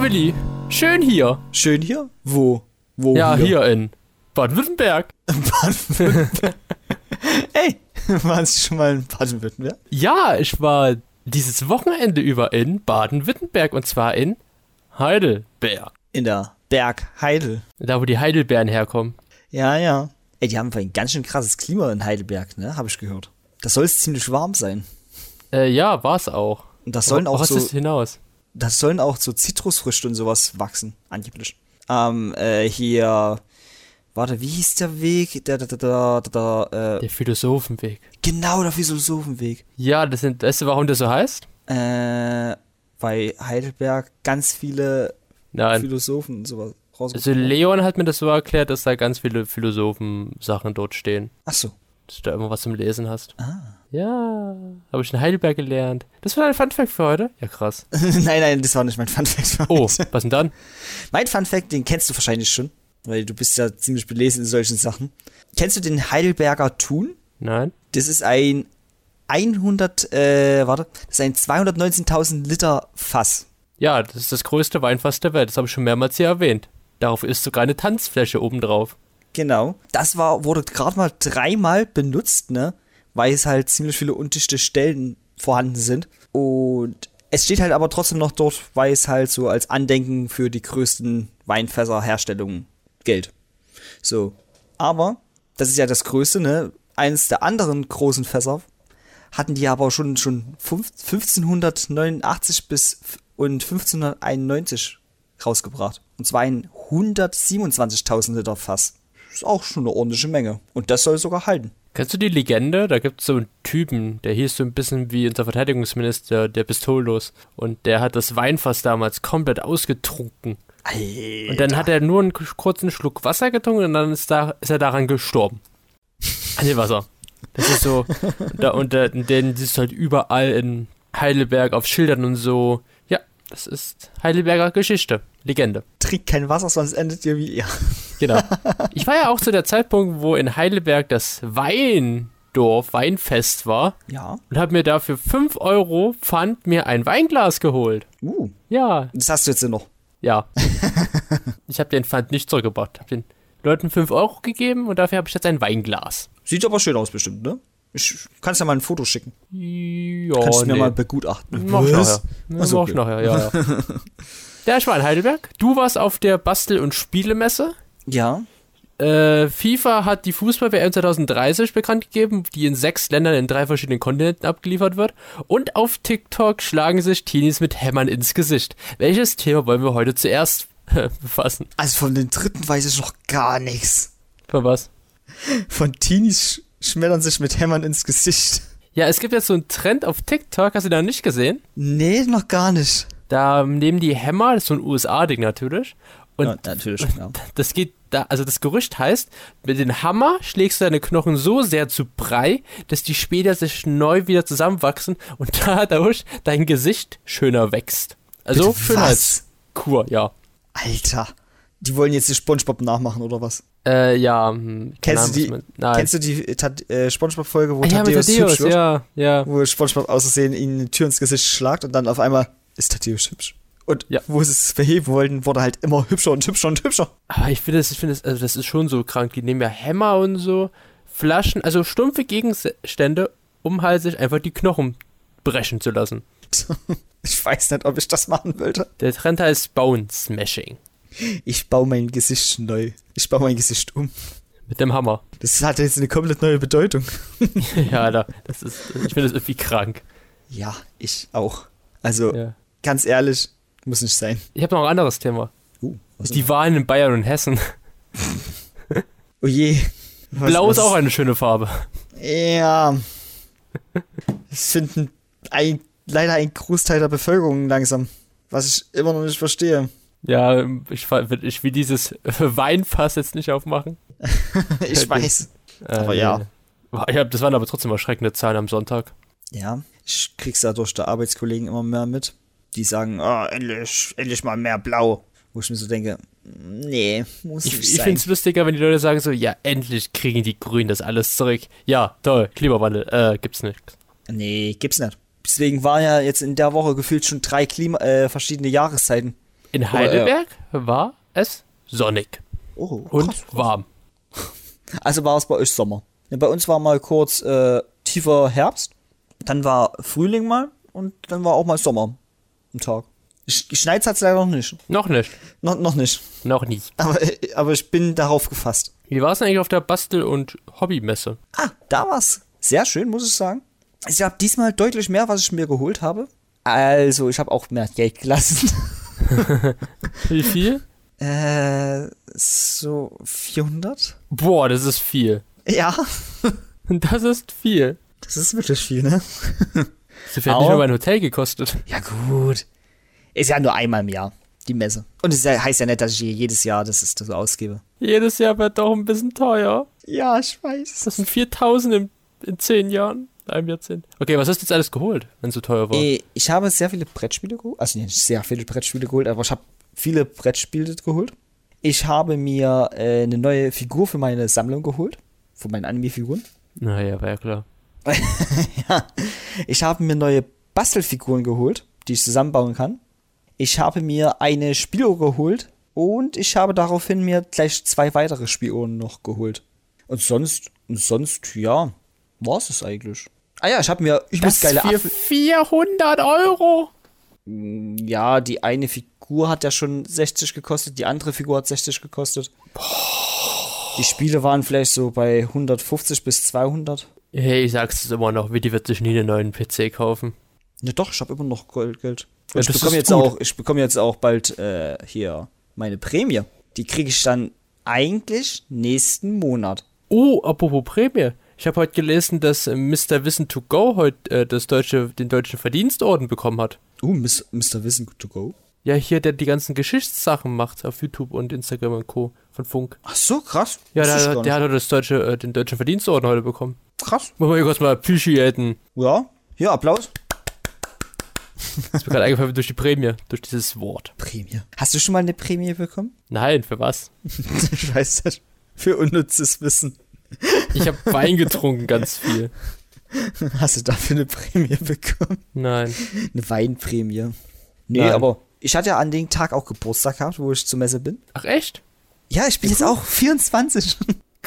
Willi. Schön hier. Schön hier? Wo? Wo? Ja, hier, in Baden-Württemberg. Baden-Württemberg. Ey, waren Sie schon mal in Baden-Württemberg? Ja, ich war dieses Wochenende über in Baden-Württemberg und zwar in Heidelberg. In der Berg Heidel. Da, wo die Heidelbeeren herkommen. Ja, ja. Ey, die haben ein ganz schön krasses Klima in Heidelberg, ne? Habe ich gehört. Da soll es ziemlich warm sein. Äh, ja, war's auch. Und das sollen auch Was so, ist hinaus? Das sollen auch so Zitrusfrüchte und sowas wachsen, angeblich. Ähm, äh, hier, warte, wie hieß der Weg? Der, der, der, der, der, äh, Der Philosophenweg. genau, der Philosophenweg. Ja, das sind, weißt du, warum das so heißt? Äh, bei Heidelberg ganz viele Nein. Philosophen und sowas Also. Leon hat mir das so erklärt, dass da ganz viele Philosophen-Sachen dort stehen. Ach so. Dass du da immer was zum Lesen hast. Ah. Ja, habe ich in Heidelberg gelernt. Das war dein Funfact für heute? Ja, krass. nein, nein, das war nicht mein Funfact. für Oh, heute. was denn dann? Mein Funfact, den kennst du wahrscheinlich schon, weil du bist ja ziemlich belesen in solchen Sachen. Kennst du den Heidelberger Thun? Nein? Das ist ein 100, äh, warte, das ist ein 219.000 Liter Fass. Ja, das ist das größte Weinfass der Welt. Das habe ich schon mehrmals hier erwähnt. Darauf ist sogar eine Tanzfläche obendrauf. Genau. Das war, wurde gerade mal dreimal benutzt, ne? Weil es halt ziemlich viele undichte Stellen vorhanden sind. Und es steht halt aber trotzdem noch dort, weil es halt so als Andenken für die größten Weinfässerherstellungen gilt. So. Aber, das ist ja das Größte, ne? Eines der anderen großen Fässer hatten die aber schon, schon fünf- 1589 bis und 1591 rausgebracht. Und zwar ein 127.000 Liter Fass. Ist auch schon eine ordentliche Menge. Und das soll sogar halten. Kennst du die Legende? Da gibt es so einen Typen, der hieß so ein bisschen wie unser Verteidigungsminister, der Pistolos. Und der hat das Weinfass damals komplett ausgetrunken. Alter. Und dann hat er nur einen kurzen Schluck Wasser getrunken und dann ist, da, ist er daran gestorben. An dem Wasser. Das ist so. da, und der, den siehst du halt überall in Heidelberg auf Schildern und so. Das ist Heidelberger Geschichte. Legende. Trink kein Wasser, sonst endet ihr wie ihr. Genau. Ich war ja auch zu der Zeitpunkt, wo in Heidelberg das Weindorf, Weinfest war Ja. und habe mir dafür 5 Euro Pfand mir ein Weinglas geholt. Uh. Ja, Das hast du jetzt noch. ja. ich habe den Pfand nicht zurückgebracht. Habe den Leuten 5 Euro gegeben und dafür habe ich jetzt ein Weinglas. Sieht aber schön aus, bestimmt, ne? Ich kannst ja mal ein Foto schicken. Ja, Kannst du mir nee. mal begutachten. Mach ich nachher. Ach so, Mach ich nachher, ja, ja. ja, ich war in Heidelberg. Du warst auf der Bastel- und Spielemesse. Ja. Äh, FIFA hat die Fußball-WM 2030 bekannt gegeben, die in sechs Ländern in drei verschiedenen Kontinenten abgeliefert wird. Und auf TikTok schlagen sich Teenies mit Hämmern ins Gesicht. Welches Thema wollen wir heute zuerst befassen? Also von den dritten weiß ich noch gar nichts. Für was? Von Teenies schmettern sich mit Hämmern ins Gesicht. Ja, es gibt jetzt so einen Trend auf TikTok, hast du da nicht gesehen? Nee, noch gar nicht. Da nehmen die Hämmer, das ist so ein USA-Ding natürlich. Und ja, natürlich, ja. das geht da, also das Gerücht heißt, mit dem Hammer schlägst du deine Knochen so sehr zu Brei, dass die später sich neu wieder zusammenwachsen und dadurch dein Gesicht schöner wächst. Also Bitte Schönheitskur, ja. Alter. Die wollen jetzt die Spongebob nachmachen, oder was? Äh, ja. hm, Kennst du die- Ahnung, man-. Kennst du die äh, äh, Spongebob-Folge, wo ah, ja, mit Thaddeus Thaddeus, hübsch wird? ja, ja. Wo Spongebob aus Versehen ihnen eine Tür ins Gesicht schlagt und dann auf einmal ist Thaddeus hübsch. Und Ja. wo sie es verheben wollten, wurde halt immer hübscher und hübscher und hübscher. Aber ich finde das, ich finde das, also das ist schon so krank. Die nehmen ja Hämmer und so, Flaschen, also stumpfe Gegenstände, um halt sich einfach die Knochen brechen zu lassen. Ich weiß nicht, ob ich das machen wollte. Der Trend heißt Bone Smashing. Ich baue mein Gesicht neu. Ich baue mein Gesicht um. Mit dem Hammer. Das hat jetzt eine komplett neue Bedeutung. ja, Alter, das ist, ich finde das irgendwie krank. Ja, ich auch. Also, Ja. ganz ehrlich, muss nicht sein. Ich habe noch ein anderes Thema. Uh, Die Wahlen in Bayern und Hessen. Oh je. Was- Blau ist was- auch eine schöne Farbe. Ja. Das finden ein, leider ein Großteil der Bevölkerung langsam. Was ich immer noch nicht verstehe. Ja, ich, ich will dieses Weinfass jetzt nicht aufmachen. Ich weiß. Äh, Aber ja. ja. Das waren aber trotzdem erschreckende Zahlen am Sonntag. Ja, ich krieg's ja durch die Arbeitskollegen immer mehr mit. Die sagen, oh, endlich, endlich mal mehr Blau. Wo ich mir so denke, nee, muss Ich, nicht ich sein. finde es lustiger, wenn die Leute sagen so, ja, endlich kriegen die Grünen das alles zurück. Ja, toll, Klimawandel, äh, gibt's nicht. Nee, gibt's nicht. Deswegen war ja jetzt in der Woche gefühlt schon drei Klima äh, verschiedene Jahreszeiten. In Heidelberg war es sonnig Oh, und krass. warm. Also war es bei euch Sommer. Ja, bei uns war mal kurz äh, tiefer Herbst, dann war Frühling mal und dann war auch mal Sommer. Ein Tag. Sch- Geschneit hat es leider noch nicht. Noch nicht. Noch, noch nicht. Noch nicht. Aber, aber ich bin darauf gefasst. Wie war es eigentlich auf der Bastel- und Hobbymesse? Ah, da war's. Sehr schön, muss ich sagen. Ich habe diesmal deutlich mehr, was ich mir geholt habe. Also, ich habe auch mehr Geld gelassen. Wie viel? äh, so 400? Boah, das ist viel. Ja, Das ist viel. das ist wirklich viel, ne? Das hat nicht nur mein Hotel gekostet. Ja, gut. Ist ja nur einmal im Jahr, die Messe. Und es heißt ja nicht, dass ich jedes Jahr das ist, so ausgebe. Jedes Jahr wird doch ein bisschen teuer. Ja, ich weiß. Das sind 4000 in, in 10 Jahren. Einem Jahrzehnt. Okay, was hast du jetzt alles geholt, wenn es so teuer war? Äh, ich habe sehr viele Brettspiele geholt. Also nicht sehr viele Brettspiele geholt, aber ich habe viele Brettspiele geholt. Ich habe mir äh, eine neue Figur für meine Sammlung geholt. Für meine Anime-Figuren. Naja, war ja klar. ja. Ich habe mir neue Bastelfiguren geholt, die ich zusammenbauen kann. Ich habe mir eine Spieluhr geholt und ich habe daraufhin mir gleich zwei weitere Spieluhren noch geholt. Und sonst, und sonst, ja, war es eigentlich. Ah ja, ich habe mir übelst geile für Apfel 400 Euro. Ja, die eine Figur hat ja schon 60 gekostet, die andere Figur hat 60 gekostet. Die Spiele waren vielleicht so bei 150 bis 200. Hey, ich sag's es immer noch, Willi wird sich nie einen neuen PC kaufen. Ne, doch, ich habe immer noch Gold, Geld. Ja, ich das bekomme jetzt gut. auch, ich bekomme jetzt auch bald äh, hier meine Prämie. Die kriege ich dann eigentlich nächsten Monat. Oh, apropos Prämie. Ich habe heute gelesen, dass äh, Mr. Wissen to Go heute äh, das deutsche, den deutschen Verdienstorden bekommen hat. Uh, Miss- Mr. Wissen to go. Ja, hier, der die ganzen Geschichtssachen macht auf YouTube und Instagram und Co. von Funk. Ach so, krass. Ja, der, der hat heute das deutsche, äh, den deutschen Verdienstorden heute bekommen. krass. Man hier kurz mal appreciaten. Ja, hier Applaus. Das ist mir gerade eingefallen durch die Prämie, durch dieses Wort. Prämie. Hast du schon mal eine Prämie bekommen? Nein, für was? ich weiß nicht. Für unnützes Wissen. Ich habe Wein getrunken, ganz viel. Hast du dafür eine Prämie bekommen? Nein. Eine Weinprämie. Nee, Nein. aber ich hatte ja an dem Tag auch Geburtstag gehabt, wo ich zur Messe bin. Ach echt? Ja, ich bin jetzt auch 24.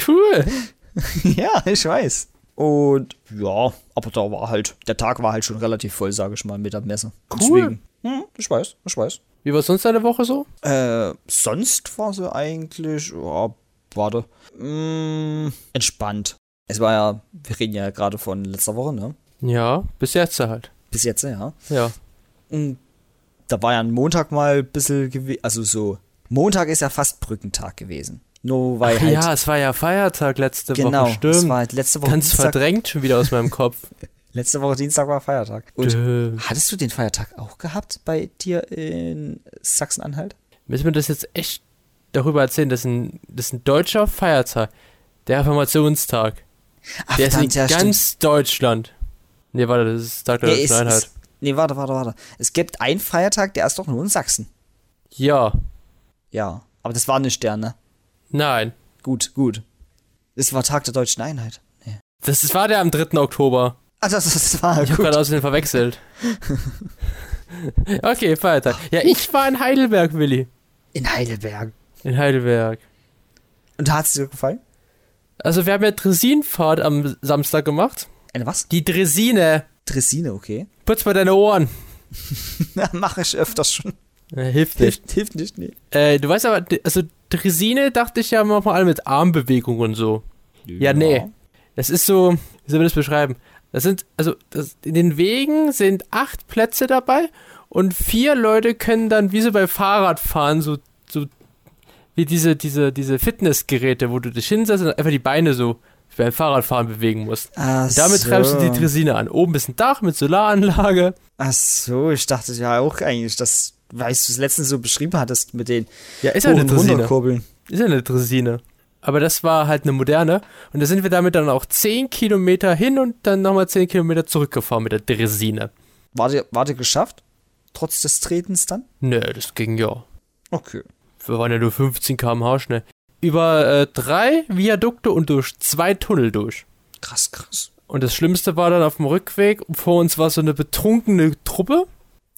Cool. ja, ich weiß. Und ja, aber da war halt, der Tag war halt schon relativ voll, sage ich mal, mit der Messe. Cool. Deswegen, hm, ich weiß, ich weiß. Wie war sonst deine Woche so? Äh, sonst war sie eigentlich, ja, warte, mm, entspannt. Es war ja, wir reden ja gerade von letzter Woche, ne? Ja, bis jetzt halt. Bis jetzt, ja. Ja. Und da war ja ein Montag mal ein bisschen gewesen, also so, Montag ist ja fast Brückentag gewesen. Nur weil Ach halt, ja, es war ja Feiertag letzte genau, Woche, stimmt. es war halt letzte Woche Ganz Dienstag, verdrängt schon wieder aus meinem Kopf. letzte Woche Dienstag war Feiertag. Und Stimmt. hattest du den Feiertag auch gehabt bei dir in Sachsen-Anhalt? Müssen wir das jetzt echt darüber erzählen? Das ist ein, das ist ein deutscher Feiertag. Der Reformationstag. Ach, Der ist in ja, ganz Deutschland. Nee, warte, das ist Tag der Nee, Deutschen Einheit. nee, warte, warte, warte. Es gibt einen Feiertag, der ist doch nur in Sachsen. Ja. Ja, aber das war nicht der, ne? Nein. Gut, gut. Es war Tag der deutschen Einheit. Nee. Das ist- war der am 3. Oktober. Ah, das, das war Ich habe gerade außerdem verwechselt. okay, Feiertag. Ja, ich war in Heidelberg, Willi. In Heidelberg. In Heidelberg. Und hat es dir gefallen? Also wir haben ja Dresinfahrt am Samstag gemacht. Eine was? Die Dresine. Dressine, okay. Putz mal deine Ohren. Ja, mache ich öfters schon. Hilft nicht. Hilft, hilft nicht, nee. Äh, du weißt aber, also Dresine dachte ich ja mal mit Armbewegungen und so. Ja, nee. Das ist so, wie soll man das beschreiben? Das sind, also das, in den Wegen sind acht Plätze dabei und vier Leute können dann wie so bei Fahrradfahren so wie diese, diese, diese Fitnessgeräte, wo du dich hinsetzt und einfach die Beine so wie beim Fahrradfahren bewegen musst. Ach damit so. treibst du die Dresine an. Oben ist ein Dach mit Solaranlage. Ach so, ich dachte ja auch eigentlich, dass, weißt du, es letztens so beschrieben hattest mit den Ja, ist ja eine runterkurbeln. Ist ja eine Dresine. Aber das war halt eine moderne. Und da sind wir damit dann auch 10 Kilometer hin und dann nochmal 10 Kilometer zurückgefahren mit der Dresine. War dir, war dir geschafft? Trotz des Tretens dann? Nö, das ging ja. Okay. Wir waren ja nur 15 km/h schnell. Über äh, drei Viadukte und durch zwei Tunnel durch. Krass, krass. Und das Schlimmste war dann auf dem Rückweg, vor uns war so eine betrunkene Truppe.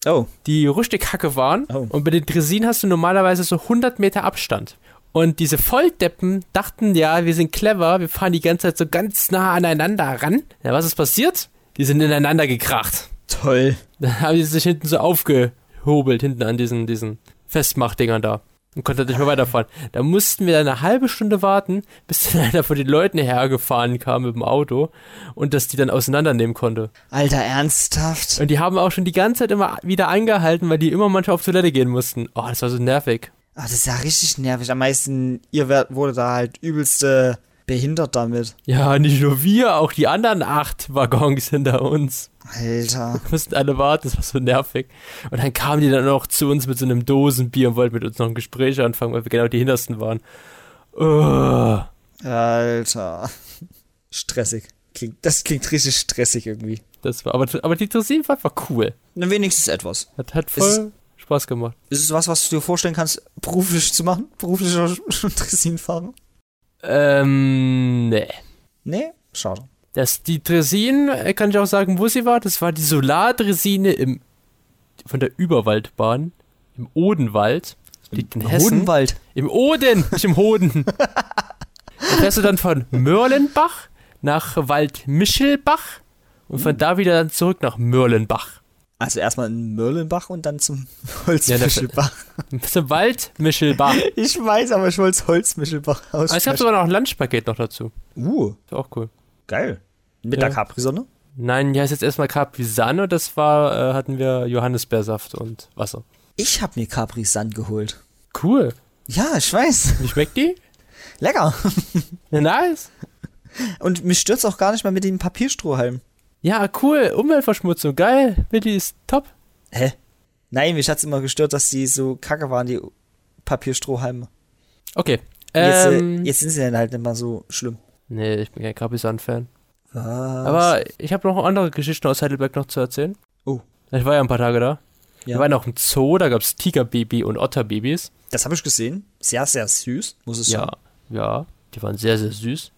Oh. die richtig kacke waren. Oh. Und bei den Dresinen hast du normalerweise so 100 Meter Abstand. Und diese Volldeppen dachten, ja, wir sind clever, wir fahren die ganze Zeit so ganz nah aneinander ran. Ja, was ist passiert? Die sind ineinander gekracht. Toll. Dann haben die sich hinten so aufgehobelt, hinten an diesen, diesen Festmachdingern da. Und konnte nicht mehr weiterfahren. Da mussten wir dann eine halbe Stunde warten, bis dann einer von den Leuten hergefahren kam mit dem Auto und dass die dann auseinandernehmen konnte. Alter, ernsthaft? Und die haben auch schon die ganze Zeit immer wieder angehalten, weil die immer manchmal auf Toilette gehen mussten. Oh, das war so nervig. Ach, das ist ja richtig nervig. Am meisten, ihr wurde da halt übelste behindert damit. Ja, nicht nur wir, auch die anderen acht Waggons hinter uns. Alter. mussten alle warten, das war so nervig. Und dann kamen die dann auch zu uns mit so einem Dosenbier und wollten mit uns noch ein Gespräch anfangen, weil wir genau die Hintersten waren. Oh. Alter. Stressig. Klingt, das klingt richtig stressig irgendwie. Das war, aber, aber die Dressinenfahrt war cool. Na, wenigstens etwas. Hat, hat voll Ist- Spaß gemacht. Ist es was, was du dir vorstellen kannst, beruflich zu machen? Beruflicher Dressinfahrer? Ähm, nee. Nee? Schade. Das, die Dresine, äh, kann ich auch sagen, wo sie war. Das war die Solardresine im, von der Überwaldbahn im Odenwald. Liegt in Hessen. Hodenwald. Im Oden, nicht im Hoden. da fährst du dann von Mörlenbach nach Waldmischelbach und von da wieder dann zurück nach Mörlenbach. Also erstmal in Mörlenbach und dann zum Holzmischelbach. Zum Waldmischelbach. ich weiß, aber ich wollte Holzmischelbach Aber es gab sogar noch ein Lunchpaket noch dazu. Uh, war auch cool. Geil. Mit Ja. der Capri-Sonne? Nein, hier heißt jetzt erstmal Capri-Sanne. Das war, äh, hatten wir Johannisbeersaft und Wasser. Ich hab mir Capri-San geholt. Cool. Ja, ich weiß. Wie schmeckt die? Lecker. Ja, nice. Und mich stört's auch gar nicht mal mit dem Papierstrohhalm. Ja, cool. Umweltverschmutzung. Geil. Willi ist top. Hä? Nein, mich hat's immer gestört, dass die so kacke waren, die Papierstrohhalme. Okay. Jetzt, Ähm, äh, jetzt sind sie dann halt nicht mal so schlimm. Nee, ich bin kein Capri-San-Fan. Was? Aber ich habe noch andere Geschichten aus Heidelberg noch zu erzählen. Oh. Ich war ja ein paar Tage da. Ja. Wir waren auch im Zoo, da gab es Tigerbaby und Otterbabys. das habe ich gesehen. Sehr, sehr süß, muss es Ja, sagen. ja, die waren sehr, sehr süß.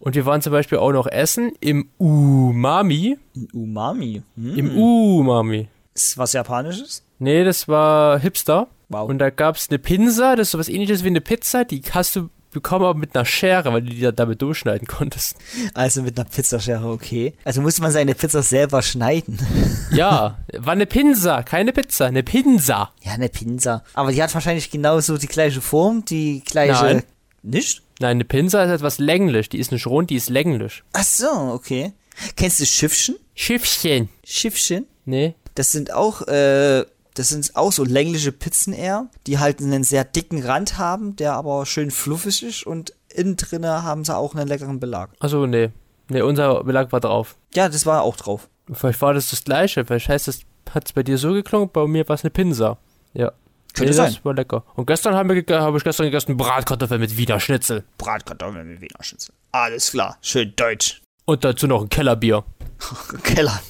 Und wir waren zum Beispiel auch noch essen im Umami. Ein Umami. Hm. Im Umami. Ist was Japanisches? Nee, das war Hipster. Wow. Und da gab es eine Pinsa, das ist sowas ähnliches wie eine Pizza, die hast du bekommen, aber mit einer Schere, weil du die da damit durchschneiden konntest. Also mit einer Pizzaschere, okay. Also musste man seine Pizza selber schneiden. Ja, war eine Pinsa, keine Pizza, eine Pinsa. Ja, eine Pinsa. Aber die hat wahrscheinlich genauso die gleiche Form, die gleiche. Nein. Nicht? Nein, eine Pinsa ist etwas länglich, die ist nicht rund, die ist länglich. Ach so, okay. Kennst du Schiffchen? Schiffchen. Schiffchen? Nee. Das sind auch, äh, das sind auch so längliche Pizzen eher, die halt einen sehr dicken Rand haben, der aber schön fluffig ist und innen drinne haben sie auch einen leckeren Belag. Achso, nee. Nee, unser Belag war drauf. Ja, das war auch drauf. Vielleicht war das das gleiche, vielleicht heißt es, hat es bei dir so geklungen, bei mir war es eine Pinsa. Ja. Könnte nee, sein. Das war lecker. Und gestern habe ich gestern gegessen Bratkartoffeln mit Wiener Schnitzel. Bratkartoffeln mit Wiener Schnitzel. Alles klar, schön deutsch. Und dazu noch ein Kellerbier. Keller.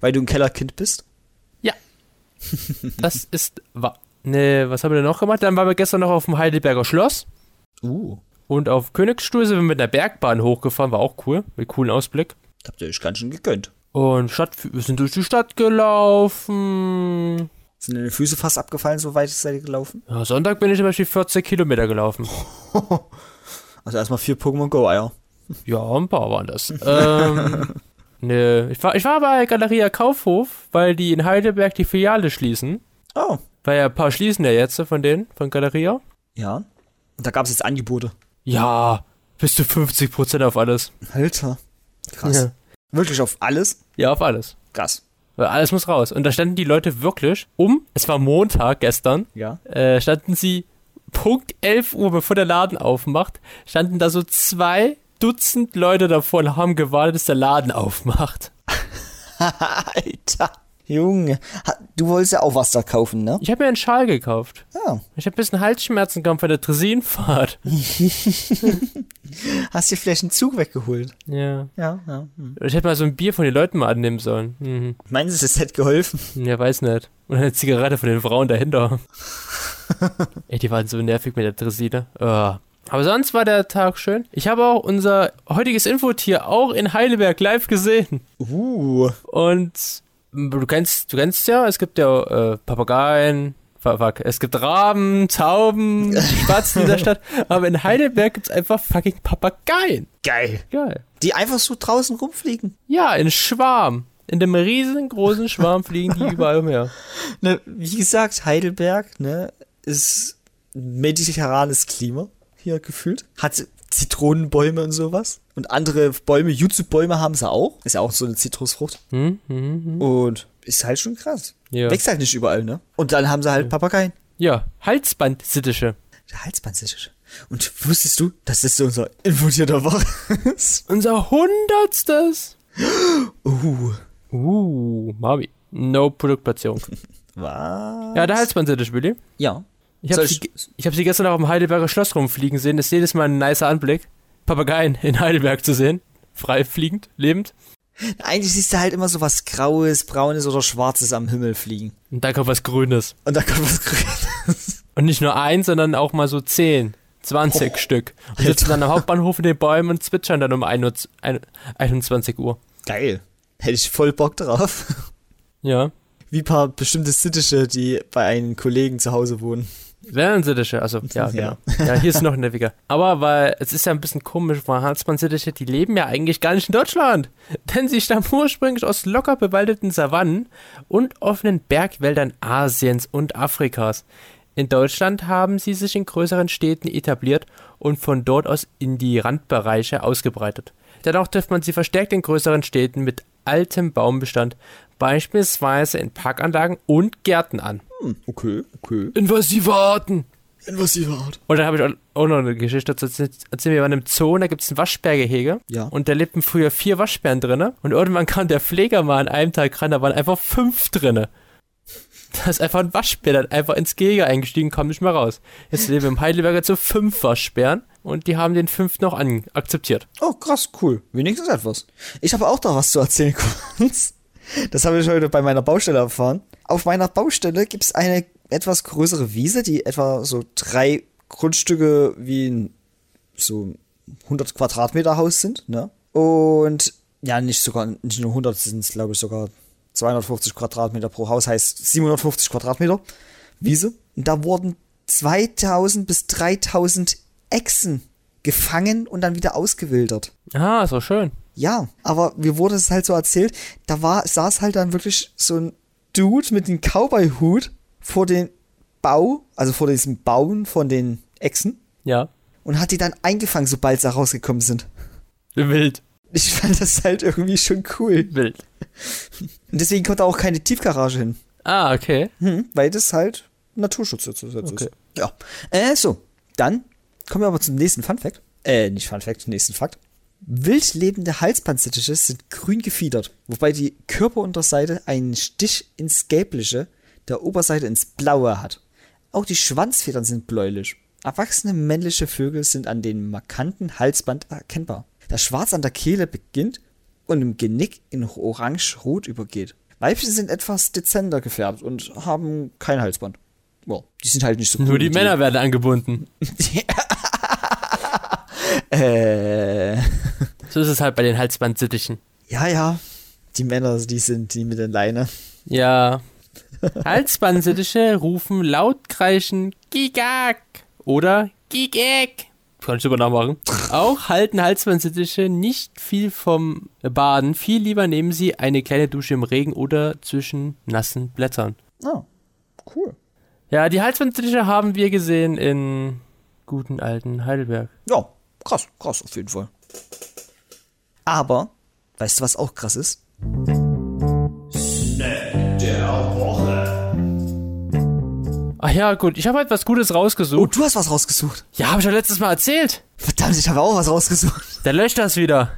Weil du ein Kellerkind bist? Das ist. Nee, was haben wir denn noch gemacht? Dann waren wir gestern noch auf dem Heidelberger Schloss. Uh. Und auf Königsstuhl sind wir mit einer Bergbahn hochgefahren, war auch cool, mit coolen Ausblick. Habt ihr euch ganz schön gegönnt. Und Stadt, wir sind durch die Stadt gelaufen. Sind deine Füße fast abgefallen, so weit seid ihr gelaufen? Ja, Sonntag bin ich zum Beispiel 40 Kilometer gelaufen. Also erstmal vier Pokémon Go Eier. Ja, ein paar waren das. ähm, ne, ich war, ich war bei Galeria Kaufhof, weil die in Heidelberg die Filiale schließen. Oh. Weil ja ein paar schließen ja jetzt von denen, von Galeria. Ja. Und da gab es jetzt Angebote. Ja, bis zu 50% auf alles. Alter. Krass. Ja. Wirklich auf alles? ja, auf alles. Krass. Weil alles muss raus. Und da standen die Leute wirklich um, es war Montag gestern, Ja. äh, standen sie Punkt 11 Uhr, bevor der Laden aufmacht, standen da so zwei Dutzend Leute davor und haben gewartet, dass der Laden aufmacht. Alter. Junge. Du wolltest ja auch was da kaufen, ne? Ich habe mir einen Schal gekauft. Ja. Ich habe ein bisschen Halsschmerzen gehabt von der Tresinfahrt. Hast dir vielleicht einen Zug weggeholt? Ja. Ja, ja. Hm. Ich hätte mal so ein Bier von den Leuten mal annehmen sollen. Mhm. Meinen Sie, das hätte geholfen? Ja, weiß nicht. Und eine Zigarette von den Frauen dahinter. Ey, die waren so nervig mit der Dresine. Oh. Aber sonst war der Tag schön. Ich habe auch unser heutiges Infotier auch in Heidelberg live gesehen. Uh. Und du kennst, du kennst ja, es gibt ja äh, Papageien, es gibt Raben, Tauben, Spatzen in der Stadt, aber in Heidelberg gibt's einfach fucking Papageien. Geil. Geil. Die einfach so draußen rumfliegen. Ja, in Schwarm. In dem riesengroßen Schwarm fliegen die überall umher. Ne, wie gesagt, Heidelberg, ne, ist mediterranes Klima hier gefühlt. Hat Zitronenbäume und sowas. Und andere Bäume, Jutsu-Bäume haben sie auch. Ist ja auch so eine Zitrusfrucht. Hm, hm, hm. Und ist halt schon krass. Ja. Wächst halt nicht überall, ne? Und dann haben sie halt Papageien. ja. Der Halsbandsittiche. Und wusstest du, dass das unser Info der Woche ist? Unser hundertstes. Uh. Uh, Mavi. No Produktplatzierung. Was? Ja, der Halsbandsittiche, Willi. Ja. Ich habe sie, ich hab sie gestern auch im Heidelberger Schloss rumfliegen sehen. Das ist jedes Mal ein nicer Anblick. Papageien in Heidelberg zu sehen. Frei fliegend, lebend. Eigentlich siehst du halt immer so was Graues, Braunes oder Schwarzes am Himmel fliegen. Und da kommt was Grünes. Und da kommt was Grünes. Und nicht nur eins, sondern auch mal so zehn, 20 Oh, Stück. Und sitzen dann am Hauptbahnhof in den Bäumen und zwitschern dann um 1 Uhr, ein- 21 Uhr. Geil. Hätte ich voll Bock drauf. Ja. Wie ein paar bestimmte Sittische, die bei einem Kollegen zu Hause wohnen. Wellensittiche, also ja, Ja. genau. Ja, hier ist noch ein Neviger. Aber weil es ist ja ein bisschen komisch, weil Halsbandsittiche, die leben ja eigentlich gar nicht in Deutschland. Denn sie stammen ursprünglich aus locker bewaldeten Savannen und offenen Bergwäldern Asiens und Afrikas. In Deutschland haben sie sich in größeren Städten etabliert und von dort aus in die Randbereiche ausgebreitet. Dennoch trifft man sie verstärkt in größeren Städten mit altem Baumbestand, beispielsweise in Parkanlagen und Gärten an. Hm, okay, okay. Invasive Arten! Invasive Art. Und dann habe ich auch- noch eine Geschichte dazu. Erzählen wir waren im Zoo, da gibt es ein Waschbärgehege. Ja. Und da lebten früher vier Waschbären drinne. Und irgendwann kam der Pfleger mal an einem Tag ran, da waren einfach fünf drinne. Da ist einfach ein Waschbär dann einfach ins Gehege eingestiegen, kam nicht mehr raus. Jetzt leben im Heidelberger Zoo fünf Waschbären und die haben den fünften noch akzeptiert. Oh, krass, cool. Wenigstens etwas. Ich habe auch da was zu erzählen, kurz. Das habe ich heute bei meiner Baustelle erfahren. Auf meiner Baustelle gibt es eine etwas größere Wiese, die etwa so drei Grundstücke wie ein so 100 Quadratmeter Haus sind, ne? Und ja, nicht sogar, nicht nur 100, sind es glaube ich sogar 250 Quadratmeter pro Haus, heißt 750 Quadratmeter Wiese. Und da wurden 2000 bis 3000 Echsen gefangen und dann wieder ausgewildert. Ah, so schön. Ja, aber mir wurde es halt so erzählt, da war, saß halt dann wirklich so ein Dude mit dem Cowboy-Hut vor dem Bau, also vor diesem Bauen von den Echsen Ja. und hat die dann eingefangen, sobald sie rausgekommen sind. Wild. Ich fand das halt irgendwie schon cool. Wild. Und deswegen kommt da auch keine Tiefgarage hin. Ah, okay. Hm, weil das halt Naturschutz zusätzlich Okay. ist. Ja. Äh, so. Dann kommen wir aber zum nächsten Fun Fact. Äh, nicht Fun Fact, nächsten Fakt. Wild lebende Halsbandsittiche sind grün gefiedert, wobei die Körperunterseite einen Stich ins Gelbliche, der Oberseite ins Blaue hat. Auch die Schwanzfedern sind bläulich. Erwachsene männliche Vögel sind an dem markanten Halsband erkennbar. Das Schwarz an der Kehle beginnt und im Genick in orange-rot übergeht. Weibchen sind etwas dezenter gefärbt und haben kein Halsband. Wow, die sind halt nicht so Nur cool die wie Männer werden angebunden. Äh, So ist es halt bei den Halsbandsittichen. ja, ja. Die Männer, die sind die mit der Leine. Ja. Halsbandsittiche rufen laut kreischen Gigak oder Gigek. Kann ich sogar nachmachen. Auch halten Halsbandsittiche nicht viel vom Baden. Viel lieber nehmen sie eine kleine Dusche im Regen oder zwischen nassen Blättern. Ah, cool. Ja, die Halsbandsittiche haben wir gesehen in guten alten Heidelberg. Ja, krass, krass auf jeden Fall. Aber, weißt du, was auch krass ist? Ach ja, gut. Ich habe halt was Gutes Oh, rausgesucht. du hast was rausgesucht. Ja, habe ich ja letztes Mal erzählt. Verdammt, ich habe auch was rausgesucht. Der löscht das wieder.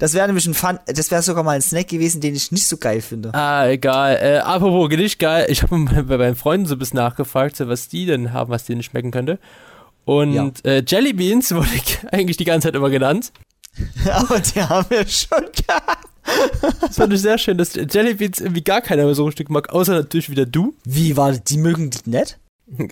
Das wäre nämlich ein Fun, das wäre sogar mal ein Snack gewesen, den ich nicht so geil finde. Ah, egal. Äh, apropos nicht geil. Ich habe bei, meinen Freunden so ein bisschen nachgefragt, was die denn haben, was denen schmecken könnte. Und Ja. äh, Jelly Beans wurde eigentlich die ganze Zeit immer genannt. Aber die haben wir schon gehabt. Das fand ich sehr schön, dass Jelly Beans irgendwie gar keiner mehr so ein Stück mag, außer natürlich wieder du. Wie war das? Die mögen die nett?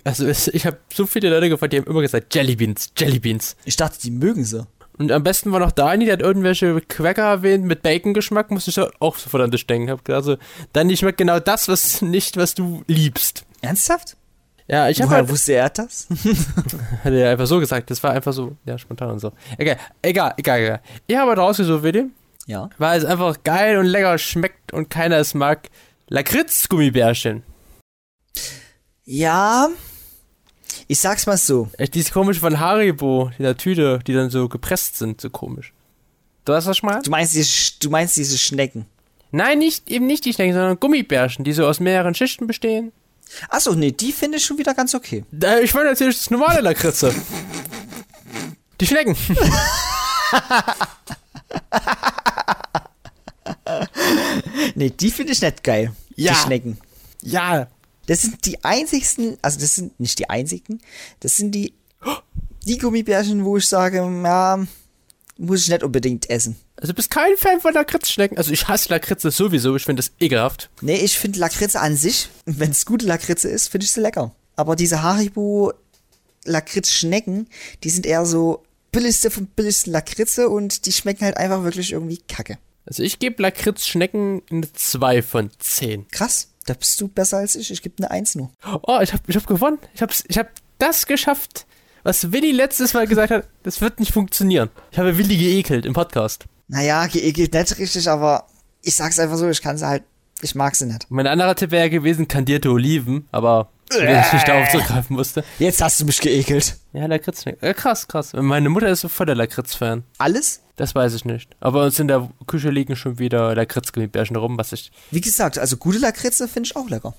Also ich habe so viele Leute gefragt, die haben immer gesagt Jelly Beans, Jelly Beans. Ich dachte, die mögen sie. Und am besten war noch Dani, der hat irgendwelche Quäcker erwähnt mit Bacon-Geschmack, musste ich auch sofort an dich denken. Hab also, Dani schmeckt genau das, was nicht, was du liebst. Ernsthaft? Ja, ich habe halt, wusste er das? hat er einfach so gesagt, das war einfach so, ja, spontan und so. Egal, egal, egal, egal. Ich habe halt rausgesucht, Willi, ja. weil es einfach geil und lecker schmeckt und keiner es mag. Lakritz-Gummibärchen. Ja. Ich sag's mal so. Echt, dieses komische von Haribo, in der Tüte, die dann so gepresst sind, so komisch. Du hast das schon mal? Du meinst, du meinst diese Schnecken. Nein, nicht, eben nicht die Schnecken, sondern Gummibärchen, die so aus mehreren Schichten bestehen. Achso, nee, die finde ich schon wieder ganz okay. Ich meine natürlich das normale Lakritze. Die Schnecken. Nee, die finde ich nicht geil. Ja. Die Schnecken. Ja. Das sind die einzigsten, also das sind nicht die einzigen, das sind die, die Gummibärchen, wo ich sage, ja, muss ich nicht unbedingt essen. Also du bist kein Fan von Lakritzschnecken. Also ich hasse Lakritze sowieso, ich finde das ekelhaft. Nee, ich finde Lakritze an sich, wenn es gute Lakritze ist, finde ich sie lecker. Aber diese Haribo Lakritz-Schnecken, die sind eher so billigste von billigsten Lakritze und die schmecken halt einfach wirklich irgendwie kacke. Also ich gebe Lakritzschnecken eine 2 von 10. Krass, da bist du besser als ich. Ich gebe eine 1 nur. Oh, ich hab, ich hab gewonnen. Ich hab, ich hab das geschafft, was Willi letztes Mal gesagt hat, das wird nicht funktionieren. Ich habe Willi geekelt im Podcast. Naja, geekelt nicht richtig, aber ich sag's einfach so, ich kann sie halt, ich mag sie nicht. Mein anderer Tipp wäre gewesen, kandierte Oliven, aber ich nicht darauf zurückgreifen musste. Jetzt hast du mich geekelt. Ja, Lakritzschnecken. Äh, krass, krass. Meine Mutter ist so voll der Lakritz-Fan. Alles? Das weiß ich nicht. Aber uns in der Küche liegen schon wieder Lakritzgummibärchen rum, was ich. Wie gesagt, also gute Lakritze finde ich auch lecker.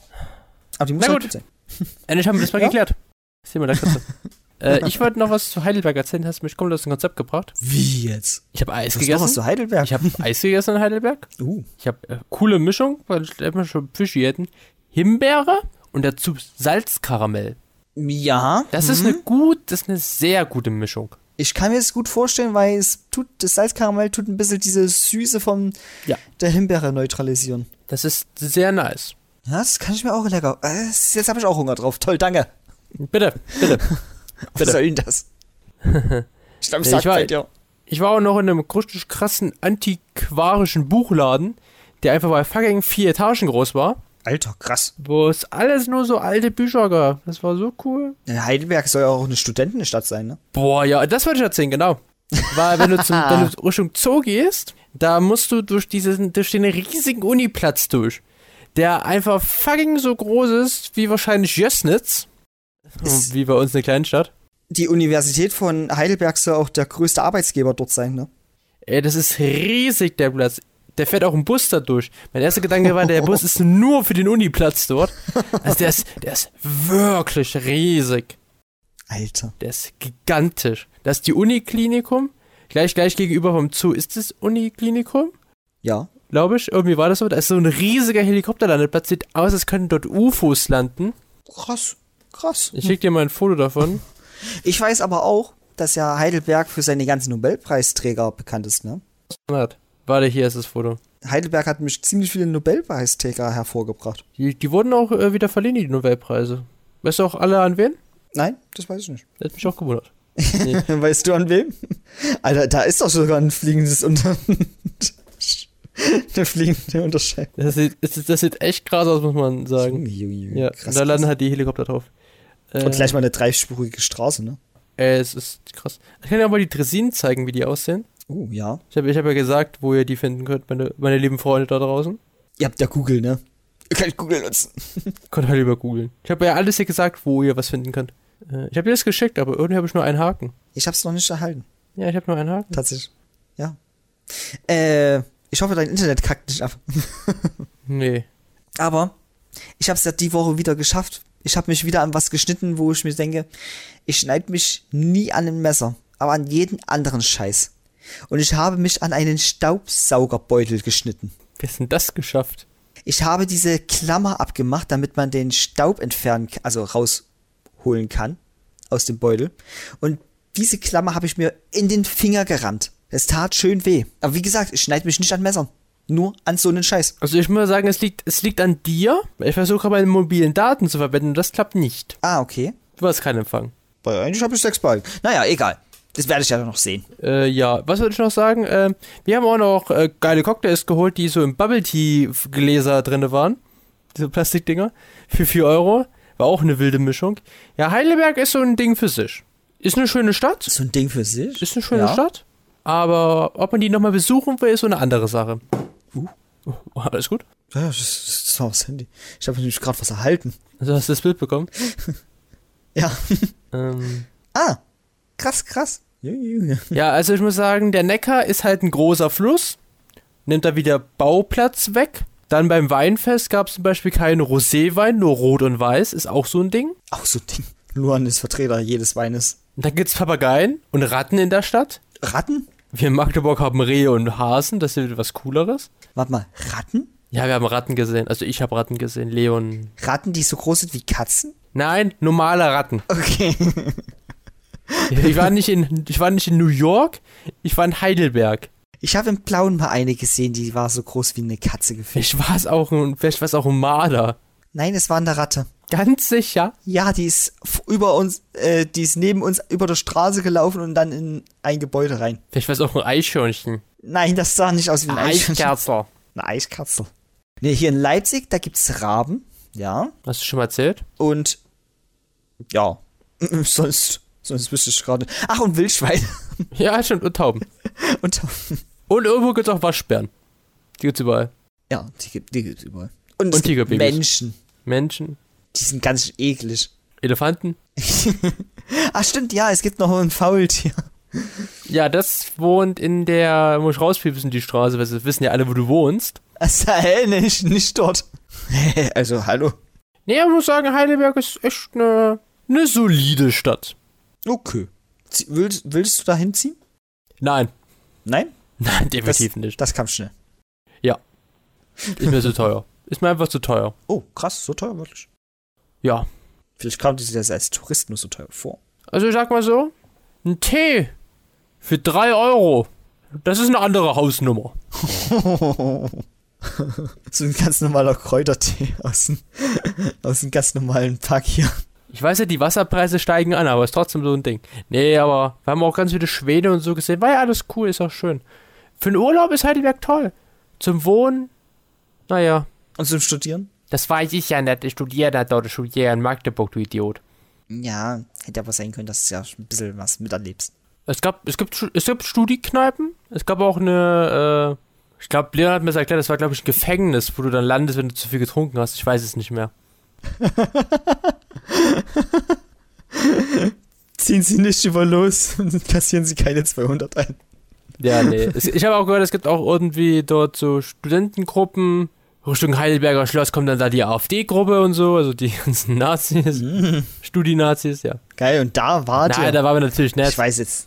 Aber die muss Na halt gut. gut sein. Endlich haben wir das mal Ja? geklärt. Das Thema Lakritze. äh, ich wollte noch was zu Heidelberg erzählen. Hast du mich komplett aus dem Konzept gebracht? Wie jetzt? Ich habe Eis Du hast noch was gegessen. zu Heidelberg. Ich habe Eis gegessen in Heidelberg. uh. Ich habe äh, coole Mischung, weil ich immer schon Fischi hätten. Himbeere und dazu Salzkaramell. Ja. Das ist eine gut, das ist eine sehr gute Mischung. Ich kann mir das gut vorstellen, weil es tut, das Salzkaramell tut ein bisschen diese Süße von Ja. der Himbeere neutralisieren. Das ist sehr nice. Das kann ich mir auch lecker. Äh, Jetzt habe ich auch Hunger drauf. Toll, danke. Bitte, bitte. Was Bitte. soll denn das? ich glaube, ich war- bei dir. Ich war auch noch in einem richtig krassen antiquarischen Buchladen, der einfach mal fucking vier Etagen groß war, Alter, krass. wo es alles nur so alte Bücher gab. Das war so cool. Ja, Heidelberg soll ja auch eine Studentenstadt sein, ne? Boah, ja, das wollte ich erzählen, genau. Weil wenn du, zum, wenn du Richtung Zoo gehst, da musst du durch diesen, durch den riesigen Uniplatz durch, der einfach fucking so groß ist wie wahrscheinlich Jössnitz, Ist- wie bei uns eine Kleinstadt. Die Universität von Heidelberg soll auch der größte Arbeitsgeber dort sein, ne? Ey, das ist riesig, der Platz. Der fährt auch ein Bus da durch. Mein erster Gedanke war, der Bus ist nur für den Uniplatz dort. Also der ist, der ist wirklich riesig. Alter. Der ist gigantisch. Das ist die Uniklinikum. Gleich, gleich gegenüber vom Zoo ist das Uniklinikum, Ja. glaube ich. Irgendwie war das so. Da ist so ein riesiger Helikopterlandeplatz. Sieht aus, als könnten dort UFOs landen. Krass. Krass. Ich schicke dir mal ein Foto davon. Ich weiß aber auch, dass ja Heidelberg für seine ganzen Nobelpreisträger bekannt ist, ne? Warte, hier ist das Foto. Heidelberg hat mich ziemlich viele Nobelpreisträger hervorgebracht. Die, die wurden auch äh, wieder verliehen, die Nobelpreise. Weißt du auch alle an wen? Nein, das weiß ich nicht. Das hat mich auch gewundert. weißt du an wem? Alter, da ist doch sogar ein fliegendes Unter... Der fliegende Unterscheid. Das sieht, das, sieht- echt krass aus, muss man sagen. Ja, krass, und da landen krass. halt die Helikopter drauf. Äh, Und gleich mal eine dreispurige Straße, ne? Äh, es ist krass. Ich kann dir auch mal die Dresinen zeigen, wie die aussehen. Oh, ja. Ich habe ich hab ja gesagt, wo ihr die finden könnt, meine, meine lieben Freunde da draußen. Ihr habt ja Google, ne? Ihr könnt Google nutzen. Könnt halt lieber googeln. Ich habe ja alles hier gesagt, wo ihr was finden könnt. Äh, ich habe dir das geschickt, aber irgendwie habe ich nur einen Haken. Ich hab's noch nicht erhalten. Ja, ich habe nur einen Haken. Tatsächlich. Ja. Äh, ich hoffe, dein Internet kackt nicht ab. Nee. Aber ich hab's ja die Woche wieder geschafft. Ich habe mich wieder an was geschnitten, wo ich mir denke, ich schneide mich nie an ein Messer, aber an jeden anderen Scheiß. Und ich habe mich an einen Staubsaugerbeutel geschnitten. Wie hast denn das geschafft? Ich habe diese Klammer abgemacht, damit man den Staub entfernen, also rausholen kann aus dem Beutel. Und diese Klammer habe ich mir in den Finger gerammt. Es tat schön weh. Aber wie gesagt, ich schneide mich nicht an Messern. Nur an so einen Scheiß. Also ich muss sagen, es liegt, es liegt an dir, weil ich versuche meine mobilen Daten zu verwenden und das klappt nicht. Ah, okay. Du hast keinen Empfang. Bei eigentlich habe ich sechs Balken. Naja, egal. Das werde ich ja noch sehen. Äh, ja, was wollte ich noch sagen? Ähm, wir haben auch noch äh, geile Cocktails geholt, die so im Bubble Tea Gläser drin waren. Diese Plastikdinger. Für 4 Euro. War auch eine wilde Mischung. Ja, Heidelberg ist so ein Ding für sich. Ist eine schöne Stadt. So ein Ding für sich. Ist eine schöne Ja. Stadt. Aber ob man die nochmal besuchen will, ist so eine andere Sache. Uh. Oh, alles gut? Ja, das, das ist noch das Handy. Ich habe nämlich gerade was erhalten. Also hast du das Bild bekommen? Ja. ähm, Ah, krass, krass. Ja, also ich muss sagen, der Neckar ist halt ein großer Fluss. Nimmt da wieder Bauplatz weg. Dann beim Weinfest gab es zum Beispiel keinen Roséwein, nur Rot und Weiß, ist auch so ein Ding. Auch so ein Ding. Luan ist Vertreter jedes Weines. Und dann gibt's Papageien und Ratten in der Stadt. Ratten? Wir in Magdeburg haben Rehe und Hasen, das ist wieder was Cooleres. Warte mal, Ratten? Ja, wir haben Ratten gesehen. Also ich habe Ratten gesehen, Leon. Ratten, die so groß sind wie Katzen? Nein, normale Ratten. Okay. Ich war nicht in, ich war nicht in New York, ich war in Heidelberg. Ich habe im Blauen mal eine gesehen, die war so groß wie eine Katze gefühlt. Vielleicht war es auch ein, vielleicht war es auch ein Marder. Nein, es war eine Ratte. Ganz sicher. Ja, die ist über uns, äh, die ist neben uns über der Straße gelaufen und dann in ein Gebäude rein. Vielleicht war es auch ein Eichhörnchen. Nein, das sah nicht aus wie ein Eichhörnchen. Eichkerzer. Eine Eichkatzel. Nee, hier in Leipzig, da gibt's Raben. Ja. Hast du schon mal erzählt? Und ja. sonst, sonst wüsste ich gerade. Ach, und Wildschwein. Ja, stimmt, und Tauben. und Und irgendwo gibt's auch Waschbären. Die gibt's überall. ja, die gibt die gibt's überall. Und, Und es gibt. Menschen. Menschen, Die sind ganz eklig. Elefanten. Ach, stimmt, ja, es gibt noch ein Faultier. Ja, das wohnt in der, muss ich rauspiepsen, die Straße, weil sie wissen ja alle, wo du wohnst. Also, hä, nicht, nicht dort. also, hallo. Nee, ich muss sagen, Heidelberg ist echt eine, eine solide Stadt. Okay. Willst, willst du da hinziehen? Nein. Nein? Nein, definitiv das, nicht. Das kam schnell. Ist mir zu teuer. Ist mir einfach zu teuer. Oh, krass, so teuer wirklich. Ja. Vielleicht kam dir das als Tourist nur so teuer vor. Also ich sag mal so, ein Tee für drei Euro. Das ist eine andere Hausnummer. so ein ganz normaler Kräutertee aus dem, aus dem ganz normalen Pack hier. Ich weiß ja, die Wasserpreise steigen an, aber ist trotzdem so ein Ding. Nee, aber wir haben auch ganz viele Schwede und so gesehen. War ja alles cool, ist auch schön. Für den Urlaub ist Heidelberg toll. Zum Wohnen, naja. Und zum Studieren? Das weiß ich ja nicht. Ich studiere da dort, ich studiere in Magdeburg, du Idiot. Ja, hätte aber sein können, dass du ja ein bisschen was miterlebst. Es gab, es gibt, es gibt Studiekneipen. Es gab auch eine, äh, ich glaube, Leon hat mir das erklärt, das war, glaube ich, ein Gefängnis, wo du dann landest, wenn du zu viel getrunken hast. Ich weiß es nicht mehr. Ziehen Sie nicht über los und kassieren Sie keine 200 ein. Ja, nee. Ich habe auch gehört, es gibt auch irgendwie dort so Studentengruppen. Richtung Heidelberger Schloss kommt dann da die AfD-Gruppe und so, also die ganzen Nazis, Studi-Nazis, ja. Geil, und da wart Nein, ihr. da waren wir natürlich ich nett, weiß jetzt,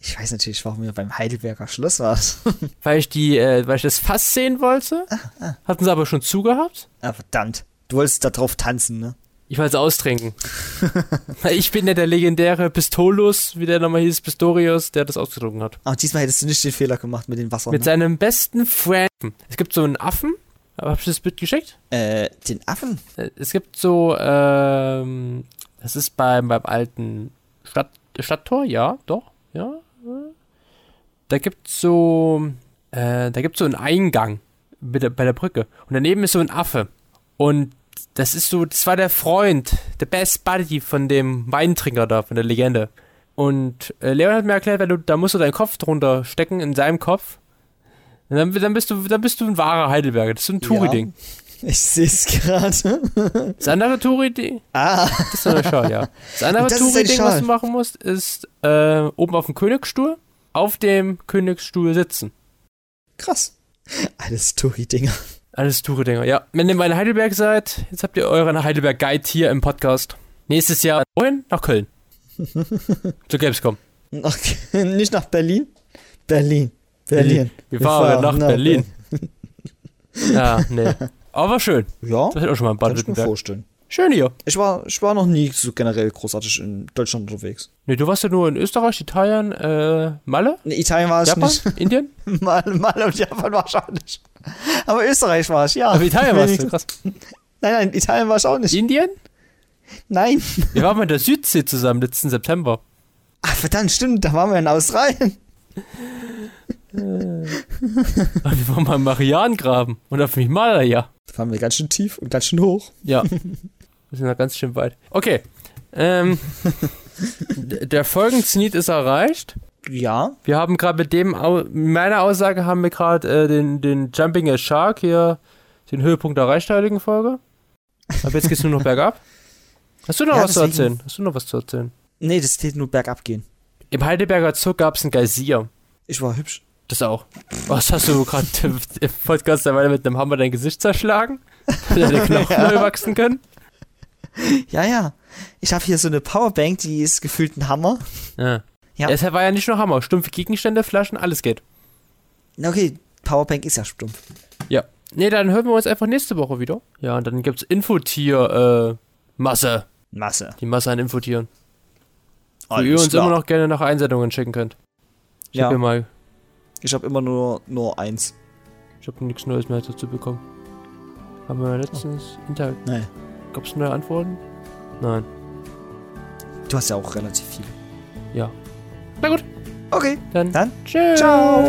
ich weiß natürlich, warum ihr beim Heidelberger Schloss wart. weil ich die, äh, weil ich das Fass sehen wollte. Hatten sie aber schon zugehabt. ah, verdammt. Du wolltest da drauf tanzen, ne? Ich wollte es austrinken. Ich bin ja der legendäre Pistolus, wie der nochmal hieß, Pistorius, der das ausgetrunken hat. Aber diesmal hättest du nicht den Fehler gemacht mit dem Wasser. Mit ne? seinem besten Friend. Es gibt so einen Affen. Hab ich das Bild geschickt? äh, den Affen? Äh, Es gibt so, ähm, das ist beim, beim alten Stadt, Stadttor, ja, doch, ja. Da gibt's so, äh, da gibt's so einen Eingang bei der, bei der Brücke. Und daneben ist so ein Affe. Und das ist so, das war der Freund, der Best Buddy von dem Weintrinker da, von der Legende. Und äh, Leon hat mir erklärt, wenn du, da musst du deinen Kopf drunter stecken, in seinem Kopf. Dann, dann bist du, dann bist du ein wahrer Heidelberger. Das ist so ein Touri-Ding. Ich sehe es gerade. Das andere Touri-Ding, ah, Das ist eine Schal, ja. Das andere Touri-Ding, was du machen musst, ist äh, oben auf dem Königsstuhl, auf dem Königsstuhl sitzen. krass. Alles Touri-Dinger. Alles Touri-Dinger, ja. Wenn ihr mal in Heidelberg seid, jetzt habt ihr euren Heidelberg-Guide hier im Podcast. Nächstes Jahr wohin? Nach Köln. Zur Gamescom. Okay. Nicht nach Berlin? Berlin. Berlin. Wir fahren nach Berlin. Ja, nee. Aber schön. Ja, Das wird auch schon mal in kann ich mir Baden-Württemberg. vorstellen. Schön hier. Ich war, ich war noch nie so generell großartig in Deutschland unterwegs. Nee, du warst ja nur in Österreich, Italien, äh, Malle, In Italien war ich Japan, nicht. Indien. Mal, mal und Japan war ich auch nicht. Aber Österreich war ich, ja. Aber Italien du, Wenigstens. krass. Nein, nein, Italien war ich auch nicht. Indien? Nein. Wir waren in der Südsee zusammen letzten September. Ach, verdammt, stimmt, da waren wir in Australien. Und wir waren mal im Marianengraben und auf dem Himalaya. Da waren wir ganz schön tief und ganz schön hoch. Ja. Wir sind da ganz schön weit. Okay. Ähm, der Folgenzenit ist erreicht. Ja. Wir haben gerade mit dem, meiner Aussage haben wir gerade äh, den, den Jumping a Shark hier, den Höhepunkt erreicht der heutigen Folge. Aber jetzt geht's nur noch bergab. Hast du noch Ja, was zu deswegen- erzählen? Hast du noch was zu erzählen? Nee, das geht nur bergab gehen. Im Heidelberger Zoo gab es einen Geysir. Ich war hübsch. Das auch. Was hast du gerade im Podcast dabei mit einem Hammer dein Gesicht zerschlagen? Damit deine Knochen neu wachsen können? Ja, ja. Ich habe hier so eine Powerbank, die ist gefühlt ein Hammer. Ja. Ja. Deshalb war ja nicht nur Hammer. Stumpfe Gegenstände, Flaschen, alles geht. Na okay, Powerbank ist ja stumpf. Ja. Nee, dann hören wir uns einfach nächste Woche wieder. Ja, und dann gibt's Infotier, äh, Masse. Masse. Die Masse an Infotieren. Wo Alles ihr uns klar. immer noch gerne nach Einsendungen schicken könnt. Ich Ja. hab mal, Ich habe immer nur, nur eins. ich hab nichts Neues mehr dazu bekommen. Haben wir letztens Inter Nein. Gab's neue Antworten? Nein. Du hast ja auch relativ viele. Ja. Na gut, Okay, dann, dann tschüss. ciao.